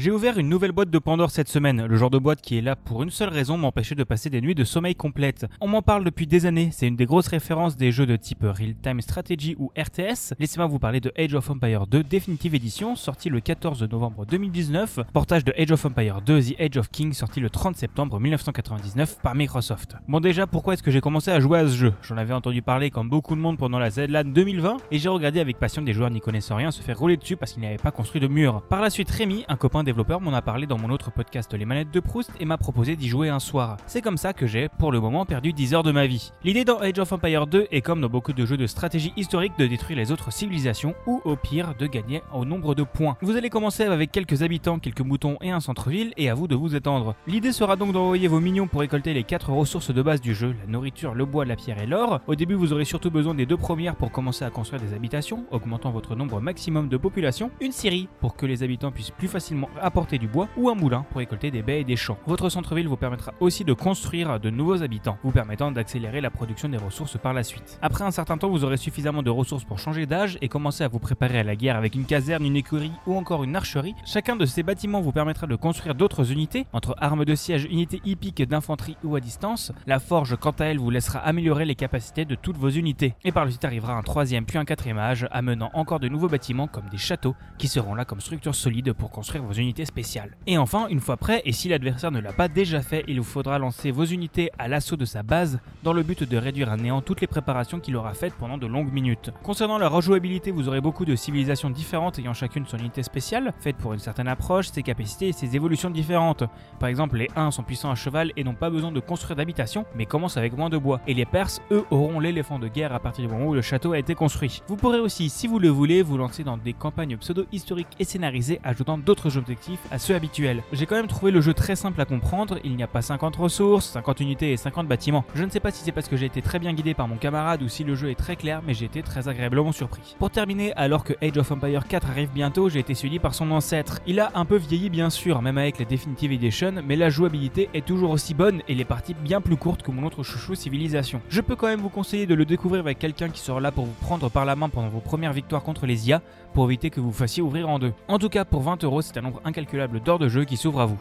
J'ai ouvert une nouvelle boîte de Pandore cette semaine, le genre de boîte qui est là pour une seule raison, m'empêcher de passer des nuits de sommeil complètes. On m'en parle depuis des années, c'est une des grosses références des jeux de type Real Time Strategy ou RTS. Laissez-moi vous parler de Age of Empire 2 Definitive Edition, sorti le 14 novembre 2019, portage de Age of Empire 2 The Age of King, sorti le 30 septembre 1999 par Microsoft. Bon déjà, pourquoi est-ce que j'ai commencé à jouer à ce jeu? J'en avais entendu parler comme beaucoup de monde pendant la ZLAN 2020, et j'ai regardé avec passion des joueurs n'y connaissant rien se faire rouler dessus parce qu'ils n'avaient pas construit de mur. Par la suite, Rémi, un copain développeur m'en a parlé dans mon autre podcast Les Manettes de Proust et m'a proposé d'y jouer un soir. C'est comme ça que j'ai, pour le moment, perdu 10 heures de ma vie. L'idée dans Age of Empire 2 est comme dans beaucoup de jeux de stratégie historique de détruire les autres civilisations ou au pire de gagner au nombre de points. Vous allez commencer avec quelques habitants, quelques moutons et un centre-ville et à vous de vous étendre. L'idée sera donc d'envoyer vos minions pour récolter les 4 ressources de base du jeu, la nourriture, le bois, la pierre et l'or. Au début vous aurez surtout besoin des deux premières pour commencer à construire des habitations, augmentant votre nombre maximum de population, une scierie pour que les habitants puissent plus facilement apporter du bois ou un moulin pour récolter des baies et des champs. Votre centre-ville vous permettra aussi de construire de nouveaux habitants, vous permettant d'accélérer la production des ressources par la suite. Après un certain temps, vous aurez suffisamment de ressources pour changer d'âge et commencer à vous préparer à la guerre avec une caserne, une écurie ou encore une archerie. Chacun de ces bâtiments vous permettra de construire d'autres unités, entre armes de siège, unités hippiques d'infanterie ou à distance. La forge, quant à elle, vous laissera améliorer les capacités de toutes vos unités. Et par la suite arrivera un troisième puis un quatrième âge, amenant encore de nouveaux bâtiments comme des châteaux qui seront là comme structure solide pour construire vos unités spéciales. Et enfin, une fois prêt, et si l'adversaire ne l'a pas déjà fait, il vous faudra lancer vos unités à l'assaut de sa base dans le but de réduire à néant toutes les préparations qu'il aura faites pendant de longues minutes. Concernant la rejouabilité, vous aurez beaucoup de civilisations différentes ayant chacune son unité spéciale, faite pour une certaine approche, ses capacités et ses évolutions différentes. Par exemple, les Huns sont puissants à cheval et n'ont pas besoin de construire d'habitation, mais commencent avec moins de bois. Et les Perses, eux, auront l'éléphant de guerre à partir du moment où le château a été construit. Vous pourrez aussi, si vous le voulez, vous lancer dans des campagnes pseudo-historiques et scénarisées, ajoutant d'autres à ceux habituels. J'ai quand même trouvé le jeu très simple à comprendre, il n'y a pas 50 ressources, 50 unités et 50 bâtiments. Je ne sais pas si c'est parce que j'ai été très bien guidé par mon camarade ou si le jeu est très clair, mais j'ai été très agréablement surpris. Pour terminer, alors que Age of Empire 4 arrive bientôt, j'ai été suivi par son ancêtre. Il a un peu vieilli bien sûr, même avec la Definitive Edition, mais la jouabilité est toujours aussi bonne et les parties bien plus courtes que mon autre chouchou Civilisation. Je peux quand même vous conseiller de le découvrir avec quelqu'un qui sera là pour vous prendre par la main pendant vos premières victoires contre les IA, pour éviter que vous fassiez ouvrir en deux. En tout cas, pour 20 euros, c'est un nombre incalculable d'heures de jeu qui s'ouvre à vous.